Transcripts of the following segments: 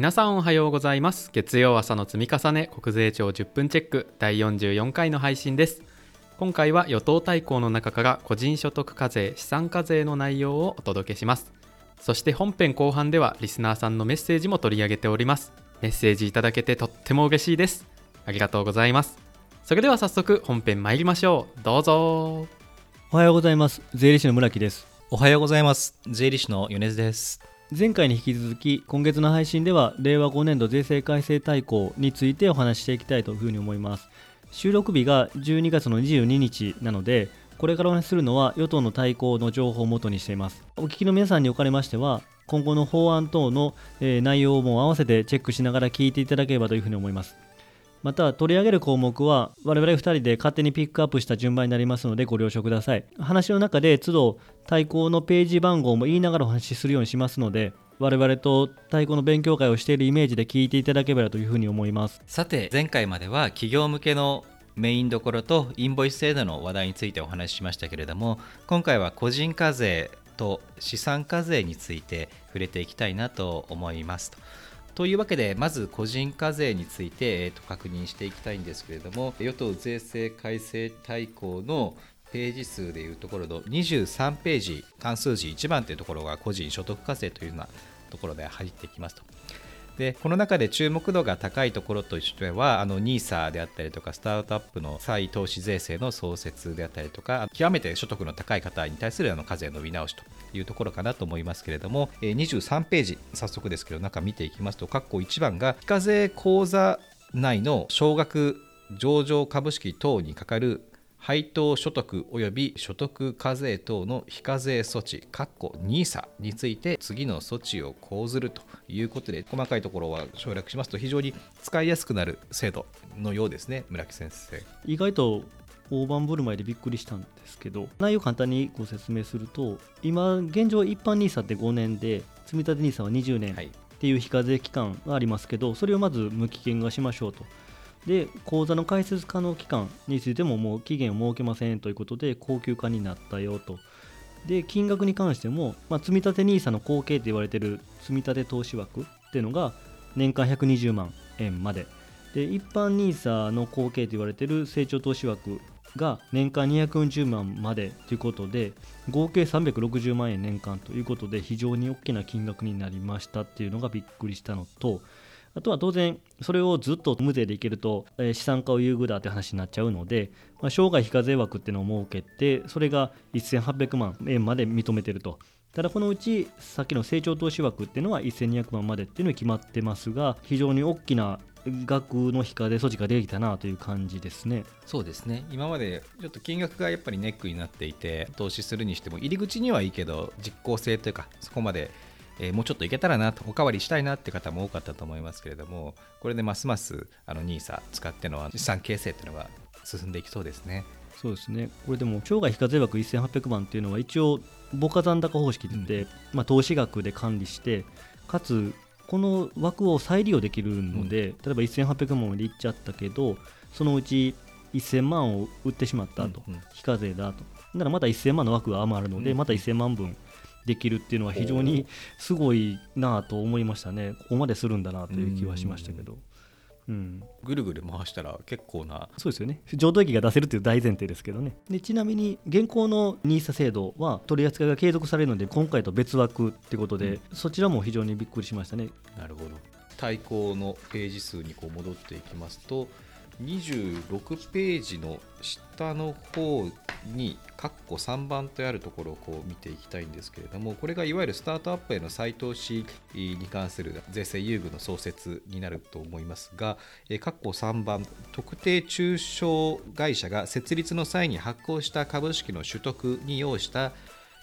皆さんおはようございます。月曜朝の積み重ね国税庁10分チェック第44回の配信です。今回は与党対抗の中から個人所得課税資産課税の内容をお届けします。そして本編後半ではリスナーさんのメッセージも取り上げております。メッセージいただけてとっても嬉しいです。ありがとうございます。それでは早速本編参りましょう。どうぞ。おはようございます。税理士の村木です。おはようございます。税理士の米津です前回に引き続き今月の配信では令和5年度税制改正大綱についてお話ししていきたいというふうに思います。収録日が12月の22日なのでこれからお話しするのは与党の対抗の情報をもとにしています。お聞きの皆さんにおかれましては今後の法案等の、内容も合わせてチェックしながら聞いていただければというふうに思います。また取り上げる項目は我々2人で勝手にピックアップした順番になりますのでご了承ください話の中で都度対抗のページ番号も言いながらお話しするようにしますので我々と太鼓の勉強会をしているイメージで聞いていただければというふうに思いますさて前回までは企業向けのメインどころとインボイス制度の話題についてお話ししましたけれども今回は個人課税と資産課税について触れていきたいなと思いますと。というわけでまず個人課税について、えー、と確認していきたいんですけれども与党税制改正大綱のページ数でいうところの23ページ関数字1番というところが個人所得課税というようなところで入ってきますと。でこの中で注目度が高いところとしてはあの NISA であったりとかスタートアップの再投資税制の創設であったりとか極めて所得の高い方に対するあの課税の見直しというところかなと思いますけれども23ページ早速ですけど中見ていきますと括弧1番が非課税口座内の少額上場株式等にかかる配当所得及び所得課税等の非課税措置、NISA について次の措置を講ずるということで、細かいところは省略しますと非常に使いやすくなる制度のようですね、村木先生。意外と大盤振る舞いでびっくりしたんですけど内容簡単にご説明すると今現状一般 NISA って5年で積立 NISA は20年っていう非課税期間がありますけどそれをまず無期限化しましょうとで口座の開設可能期間についてももう期限を設けませんということで高級化になったよと。で金額に関しても、まあ、積立 NISA の後継と言われている積立投資枠っていうのが年間120万円まで。で一般 NISA の後継と言われている成長投資枠が年間240万までということで合計360万円年間ということで非常に大きな金額になりましたっていうのがびっくりしたのとあとは当然、それをずっと無税でいけると、え、資産家を優遇だって話になっちゃうので、まあ、生涯非課税枠っていうのを設けて、それが1800万円まで認めてると。ただこのうちさっきの成長投資枠っていうのは1200万までっていうのに決まってますが非常に大きな額の非課税措置ができたなという感じですねそうですね今までちょっと金額がやっぱりネックになっていて投資するにしても入り口にはいいけど実効性というかそこまでえー、もうちょっといけたらなとおかわりしたいなって方も多かったと思いますけれどもこれでますますあの NISA 使ってのは資産形成っていうのが進んでいきそうですね。そうですね。これでも生涯非課税枠1800万っていうのは一応母価残高方式で、うん、まあ、投資額で管理してかつこの枠を再利用できるので、うん、例えば1800万までいっちゃったけどそのうち1000万を売ってしまったと、うんうん、非課税だと。ならまた1000万の枠が余るので、また1000万分できるっていうのは非常にすごいなと思いましたね。ここまでするんだなという気はしましたけど。うん、ぐるぐる回したら結構なそうですよね。譲渡益が出せるという大前提ですけどね。でちなみに現行の NISA 制度は取り扱いが継続されるので今回と別枠ってことで、うん、そちらも非常にびっくりしましたね。なるほど。対抗のページ数にこう戻っていきますと26ページの下の方に括弧3番とあるところをこう見ていきたいんですけれどもこれがいわゆるスタートアップへの再投資に関する税制優遇の創設になると思いますが括弧3番特定中小会社が設立の際に発行した株式の取得に要した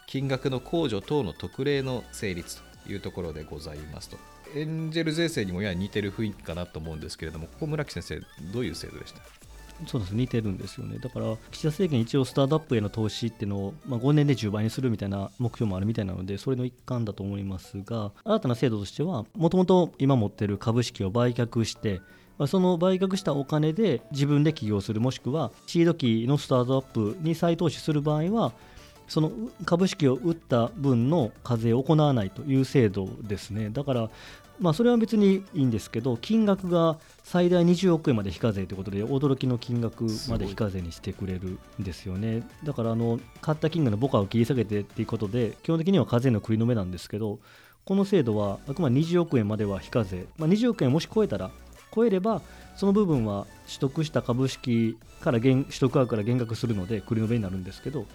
金額の控除等の特例の成立と。いうところでございますと。エンジェル税制にもやや似てる雰囲気かなと思うんですけれども、ここ村木先生、どういう制度でした？そうです似てるんですよねだから岸田政権一応スタートアップへの投資っていうのを、まあ、5年で10倍にするみたいな目標もあるみたいなのでそれの一環だと思いますが新たな制度としてはもともと今持ってる株式を売却してその売却したお金で自分で起業するもしくはシード期のスタートアップに再投資する場合はその株式を売った分の課税を行わないという制度ですね。だからまあ、それは別にいいんですけど、金額が最大20億円まで非課税ということで、驚きの金額まで非課税にしてくれるんですよね。だからあの、買った金額の母価を切り下げてっていうことで、基本的には課税の繰りのめなんですけど、この制度はあくまで20億円までは非課税、まあ、20億円もし超えたら、超えれば、その部分は取得した株式から取得額から減額するので、繰りのめになるんですけど、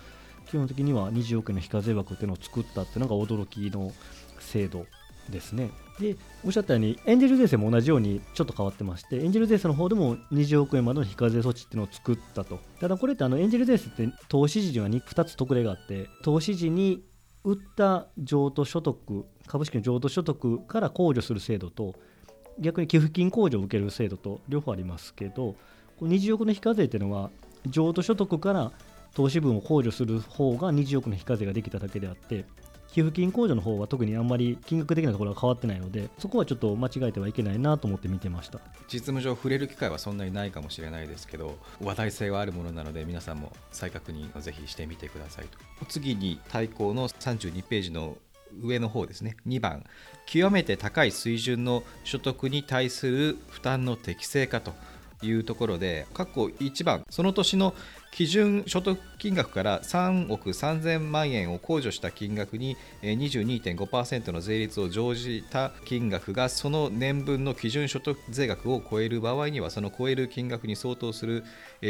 基本的には20億円の非課税枠っていうのを作ったっていうのが驚きの制度ですね。で、おっしゃったように、エンジェル税制も同じようにちょっと変わってまして、エンジェル税制の方でも20億円までの非課税措置っていうのを作ったと。ただこれってあのエンジェル税制って投資時には 2, 2つ特例があって、投資時に売った譲渡所得、株式の譲渡所得から控除する制度と、逆に寄付金控除を受ける制度と両方ありますけど、20億の非課税っていうのは、譲渡所得から投資分を控除する方が20億の非課税ができただけであって、寄付金控除の方は特にあんまり金額的なところは変わってないのでそこはちょっと間違えてはいけないなと思って見てました。実務上触れる機会はそんなにないかもしれないですけど話題性はあるものなので皆さんも再確認をぜひしてみてくださいと。次に対抗の32ページの上の方ですね。2番極めて高い水準の所得に対する負担の適正化と。いうところで、過去1番、その年の基準所得金額から3億3000万円を控除した金額に22.5%の税率を乗じた金額がその年分の基準所得税額を超える場合にはその超える金額に相当する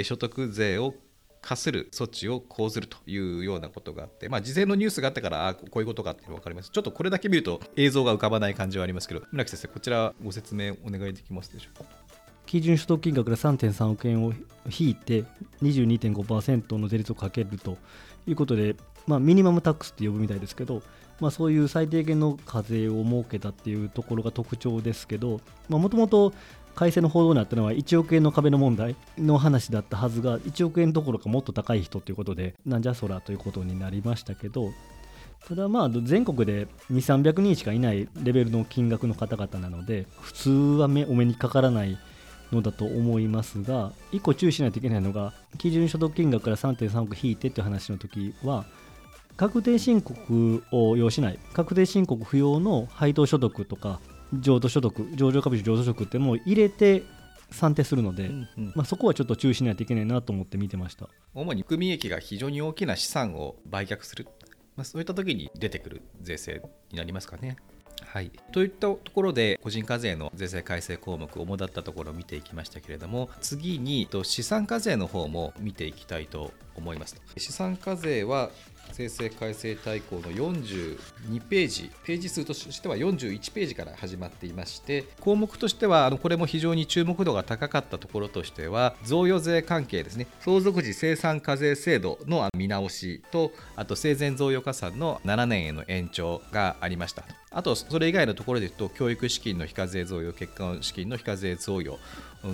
所得税を課する措置を講ずるというようなことがあって、まあ、事前のニュースがあったからあこういうことかっていうの分かります。ちょっとこれだけ見ると映像が浮かばない感じはありますけど村木先生こちらご説明お願いできますでしょうか？基準所得金額から3.3億円を引いて22.5%の税率をかけるということで、まあ、ミニマムタックスって呼ぶみたいですけど、まあ、そういう最低限の課税を設けたっていうところが特徴ですけどもともと改正の報道になったのは1億円の壁の問題の話だったはずが1億円どころかもっと高い人ということでなんじゃそらということになりましたけどただまあ全国で2、300人しかいないレベルの金額の方々なので普通はお目にかからないのだと思いますが1個注意しないといけないのが基準所得金額から3.3億引いてっていう話の時は確定申告を要しない。確定申告不要の配当所得とか譲渡所得上場株主譲渡所得ってもう入れて算定するので、うんうん、まあ、そこはちょっと注意しないといけないなと思って見てました。主に含み益が非常に大きな資産を売却する、まあ、そういった時に出てくる税制になりますかね。はい、といったところで個人課税の税制改正項目主だったところを見ていきましたけれども次に資産課税の方も見ていきたいと思います資産課税は税制改正大綱の42ページ、ページ数としては41ページから始まっていまして、項目としては、これも非常に注目度が高かったところとしては、贈与税関係ですね、相続時生産課税制度の見直しと、あと生前贈与加算の7年への延長がありました。あと、それ以外のところで言うと、教育資金の非課税贈与、結婚資金の非課税贈与、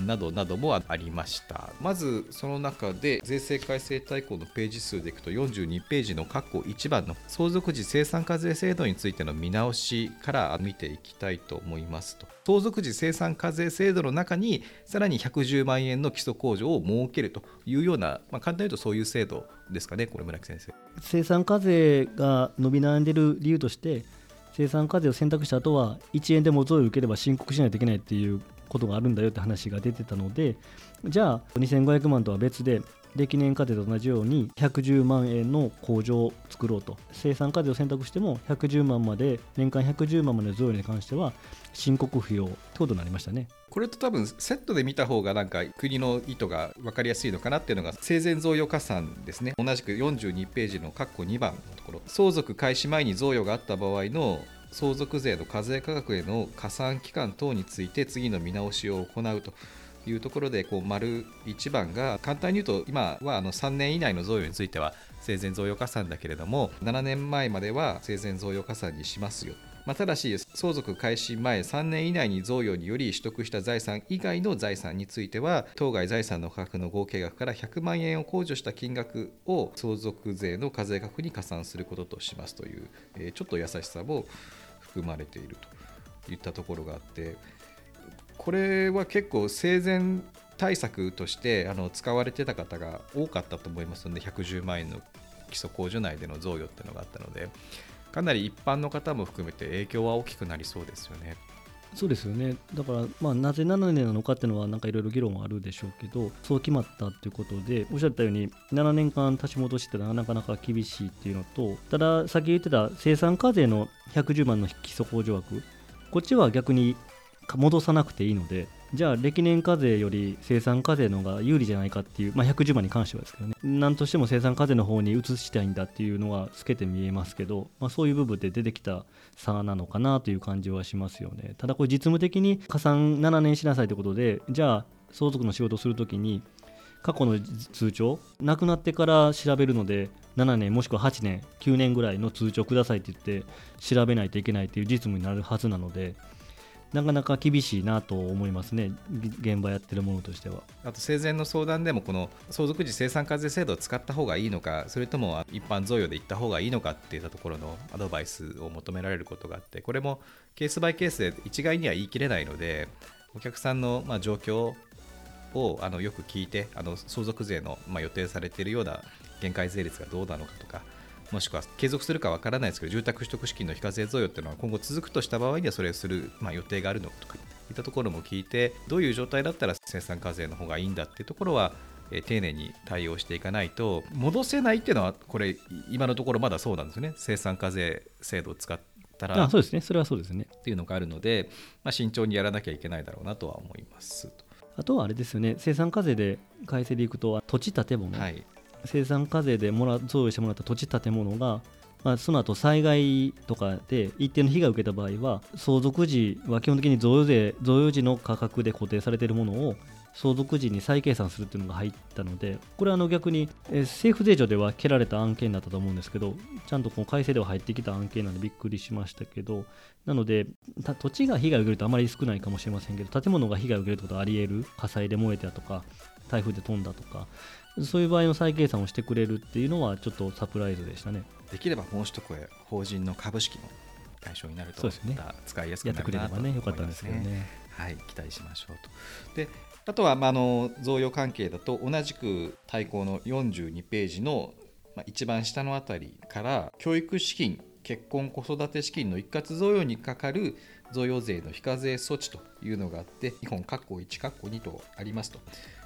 などなどもありました。まずその中で税制改正大綱のページ数でいくと42ページの括弧1番の相続時生産課税制度についての見直しから見ていきたいと思いますと。相続時生産課税制度の中にさらに110万円の基礎控除を設けるというような、まあ、簡単に言うとそういう制度ですかねこれ村木先生。生産課税が伸び悩んでいる理由として生産課税を選択した後は1円でも贈与を受ければ申告しないといけないっていうことがあるんだよって話が出てたのでじゃあ2500万とは別で歴年課税と同じように110万円の控除を作ろうと。生産課税を選択しても110万まで年間110万までの贈与に関しては申告不要ってことになりましたね。これと多分セットで見た方がなんか国の意図が分かりやすいのかなっていうのが生前贈与加算ですね。同じく42ページの括弧2番のところ。相続開始前に贈与があった場合の相続税の課税価格への加算期間等について次の見直しを行うと。いうところでこう丸1番が簡単に言うと今はあの3年以内の贈与については生前贈与加算だけれども7年前までは生前贈与加算にしますよ。まあ、ただし相続開始前3年以内に贈与により取得した財産以外の財産については当該財産の価格の合計額から100万円を控除した金額を相続税の課税額に加算することとしますという、え、ちょっと優しさも含まれているといったところがあってこれは結構生前対策としてあの使われてた方が多かったと思いますので110万円の基礎控除内での贈与っていうのがあったのでかなり一般の方も含めて影響は大きくなりそうですよね。そうですよねだから、まあ、なぜ7年なのかっていうのはなんかいろいろ議論はあるでしょうけどそう決まったということでおっしゃったように7年間立ち戻しってなかなか厳しいっていうのとただ先言ってた生産課税の110万の基礎控除枠こっちは逆に戻さなくていいのでじゃあ歴年課税より生産課税の方が有利じゃないかっていう、まあ、110万に関してはですけどね。何としても生産課税の方に移したいんだっていうのは透けて見えますけど、まあ、そういう部分で出てきた差なのかなという感じはしますよね。ただこれ実務的に加算7年しなさいということでじゃあ相続の仕事をするときに過去の通帳亡くなってから調べるので7年もしくは8年9年ぐらいの通帳くださいって言って調べないといけないっていう実務になるはずなのでなかなか厳しいなと思いますね、現場やってるものとしては。あと生前の相談でも、この相続時生産課税制度を使った方がいいのか、それとも一般贈与で行った方がいいのかっていったところのアドバイスを求められることがあって、これもケースバイケースで一概には言い切れないので、お客さんのま状況をあのよく聞いて、あの相続税のま予定されているような限界税率がどうなのかとか、もしくは継続するかわからないですけど住宅取得資金の非課税贈与っていうのは今後続くとした場合にはそれをする、まあ、予定があるのとかいったところも聞いてどういう状態だったら生産課税の方がいいんだっていうところはえ丁寧に対応していかないと戻せないっていうのはこれ今のところまだそうなんですよね。生産課税制度を使ったら。あそうですね。それはそうですね。っていうのがあるので、まあ、慎重にやらなきゃいけないだろうなとは思いますあとはあれですよね。生産課税で改正でいくと土地建物、はい、生産課税でもら贈与してもらった土地建物が、まあ、その後災害とかで一定の被害を受けた場合は相続時は基本的に贈与税贈与時の価格で固定されているものを相続時に再計算するっていうのが入ったのでこれはあの逆に、え政府税調では蹴られた案件だったと思うんですけどちゃんとこの改正では入ってきた案件なんでびっくりしましたけどなので土地が被害を受けるとあまり少ないかもしれませんけど建物が被害を受けることはあり得る？火災で燃えたとか台風で飛んだとかそういう場合の再計算をしてくれるっていうのはちょっとサプライズでしたねできればもう一声法人の株式の対象になると、ね、使いやすくなるなと思いますね。よかったんですけどね。はい、期待しましょうと。であとは、まあ、の贈与関係だと同じく対抗の42ページの、まあ、一番下のあたりから教育資金結婚子育て資金の一括贈与にかかる贈与税の非課税措置というのがあって日本括弧1括弧2とありますと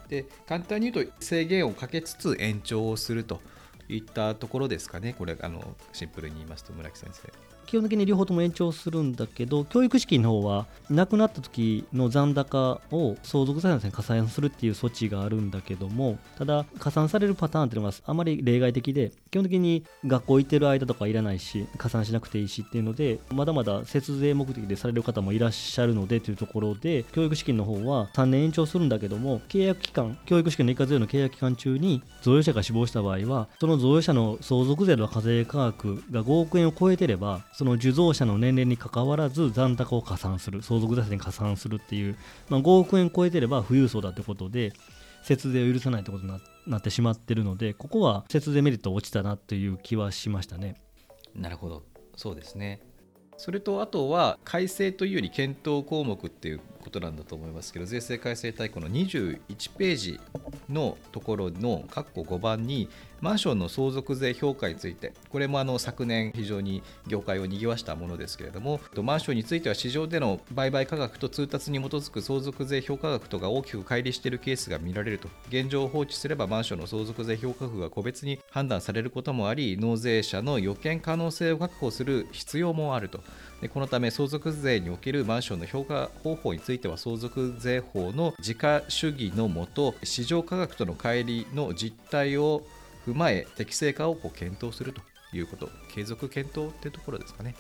で簡単に言うと制限をかけつつ延長をするといったところですかね、これあのシンプルに言いますと村木先生。基本的に両方とも延長するんだけど教育資金の方は亡くなった時の残高を相続財産に加算するっていう措置があるんだけどもただ加算されるパターンっていうのがあまり例外的で基本的に学校行ってる間とかいらないし加算しなくていいしっていうのでまだまだ節税目的でされる方もいらっしゃるのでというところで教育資金の方は3年延長するんだけども契約期間教育資金の一括税の契約期間中に贈与者が死亡した場合はその贈与者の相続税の課税価格が5億円を超えてればその受贈者の年齢にかかわらず残高を加算する相続財産に加算するっていう、まあ、5億円超えてれば富裕層だってことで節税を許さないってことになってしまってるのでここは節税メリット落ちたなという気はしましたね。なるほどそうですねそれとあとは改正というより検討項目っていうことなんだと思いますけど税制改正大綱の21ページのところの括弧5番にマンションの相続税評価についてこれもあの昨年非常に業界を賑わしたものですけれどもマンションについては市場での売買価格と通達に基づく相続税評価額とが大きく乖離しているケースが見られると。現状を放置すればマンションの相続税評価額が個別に判断されることもあり納税者の予見可能性を確保する必要もあると。でこのため相続税におけるマンションの評価方法については相続税法の自家主義のもと市場価格との乖離の実態を踏まえ適正化をこう検討するということ継続検討ってところですかね。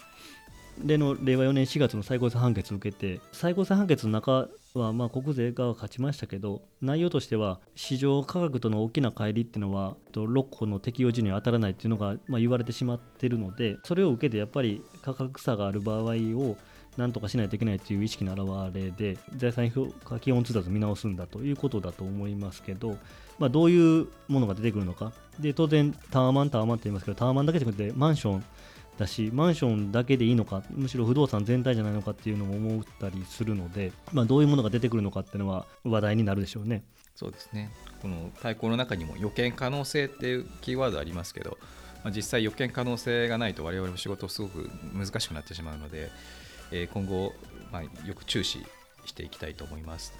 例の令和4年4月の最高裁判決を受けて最高裁判決の中はまあ国税側が勝ちましたけど内容としては市場価格との大きな乖離っていうのは6個の適用時には当たらないっていうのがまあ言われてしまってるのでそれを受けてやっぱり価格差がある場合をなんとかしないといけないという意識の表れで財産評価基本通達を見直すんだということだと思いますけど、まあ、どういうものが出てくるのかで当然タワーマンタワマンって言いますけどタワーマンだけじゃなくてマンションだしマンションだけでいいのかむしろ不動産全体じゃないのかっていうのも思ったりするので、まあ、どういうものが出てくるのかっていうのは話題になるでしょうね。そうですねこの対抗の中にも予見可能性っていうキーワードありますけどまあ、実際予見可能性がないと我々も仕事すごく難しくなってしまうので、え、今後、まあ、よく注視していきたいと思います。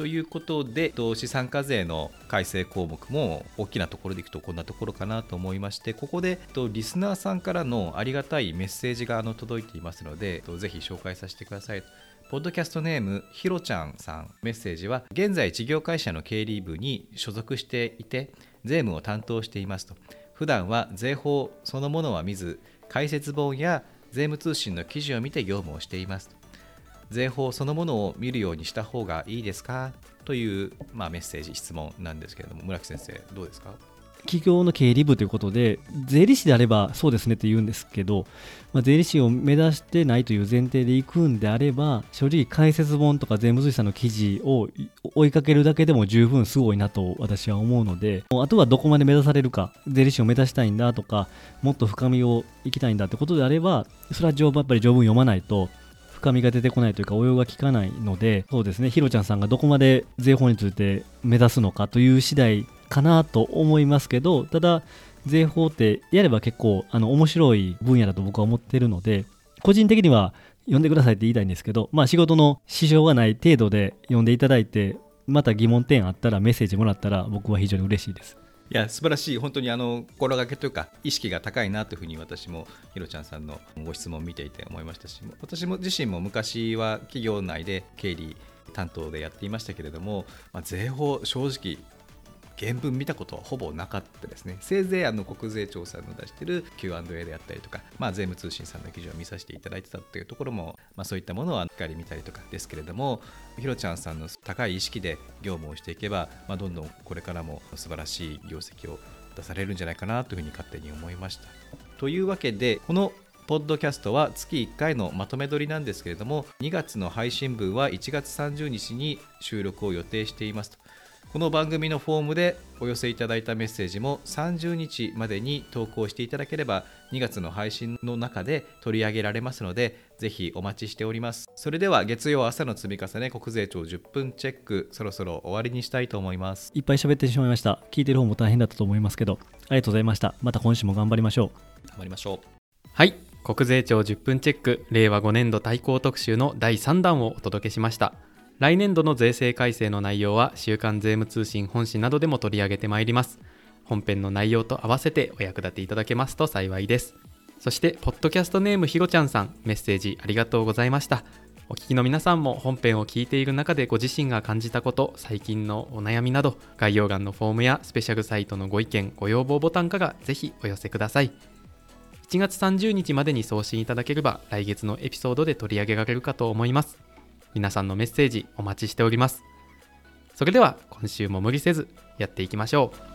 ということで資産課税の改正項目も大きなところでいくとこんなところかなと思いましてここでリスナーさんからのありがたいメッセージが届いていますのでぜひ紹介させてください。ポッドキャストネームひろちゃんさんメッセージは現在事業会社の経理部に所属していて税務を担当していますと普段は税法そのものは見ず解説本や税務通信の記事を見て業務をしています。税法そのものを見るようにした方がいいですか？という、まあ、メッセージ質問なんですけれども村木先生どうですか？企業の経理部ということで、税理士であればそうですねって言うんですけど、まあ、税理士を目指してないという前提でいくんであれば、正直、解説本とか税務水産の記事を追いかけるだけでも十分すごいなと私は思うので、あとはどこまで目指されるか、税理士を目指したいんだとか、もっと深みをいきたいんだってことであれば、それは条文やっぱり条文読まないと、深みが出てこないというか応用が効かないのでそうですね。ひろちゃんさんがどこまで税法について目指すのかという次第かなと思いますけどただ税法ってやれば結構あの面白い分野だと僕は思ってるので個人的には読んでくださいって言いたいんですけどまあ仕事の支障がない程度で読んでいただいてまた疑問点あったらメッセージもらったら僕は非常に嬉しいです。いや素晴らしい本当にあの心がけというか意識が高いなというふうに私もひろちゃんさんのご質問を見ていて思いましたし私も自身も昔は企業内で経理担当でやっていましたけれども、まあ、税法正直原文見たことはほぼなかったですね。せいぜいあの国税庁さんの出してる Q&A であったりとか、まあ、税務通信さんの記事を見させていただいてたというところも、まあ、そういったものはしっかり見たりとかですけれども、ひろちゃんさんの高い意識で業務をしていけば、まあ、どんどんこれからも素晴らしい業績を出されるんじゃないかなというふうに勝手に思いました。というわけで、このポッドキャストは月1回のまとめ撮りなんですけれども2月の配信分は1月30日に収録を予定していますとこの番組のフォームでお寄せいただいたメッセージも30日までに投稿していただければ2月の配信の中で取り上げられますのでぜひお待ちしております。それでは月曜朝の積み重ね国税庁10分チェックそろそろ終わりにしたいと思います。いっぱい喋ってしまいました。聞いてる方も大変だったと思いますけどありがとうございました。また今週も頑張りましょう。頑張りましょう。はい。国税庁10分チェック令和5年度対抗特集の第3弾をお届けしました来年度の税制改正の内容は週刊税務通信本誌などでも取り上げてまいります。本編の内容と合わせてお役立ていただけますと幸いです。そして、ポッドキャストネームひろちゃんさん、メッセージありがとうございました。お聞きの皆さんも本編を聞いている中でご自身が感じたこと、最近のお悩みなど、概要欄のフォームやスペシャルサイトのご意見、ご要望ボタンからぜひお寄せください。1月30日までに送信いただければ来月のエピソードで取り上げられるかと思います。皆さんのメッセージお待ちしております。それでは今週も無理せずやっていきましょう。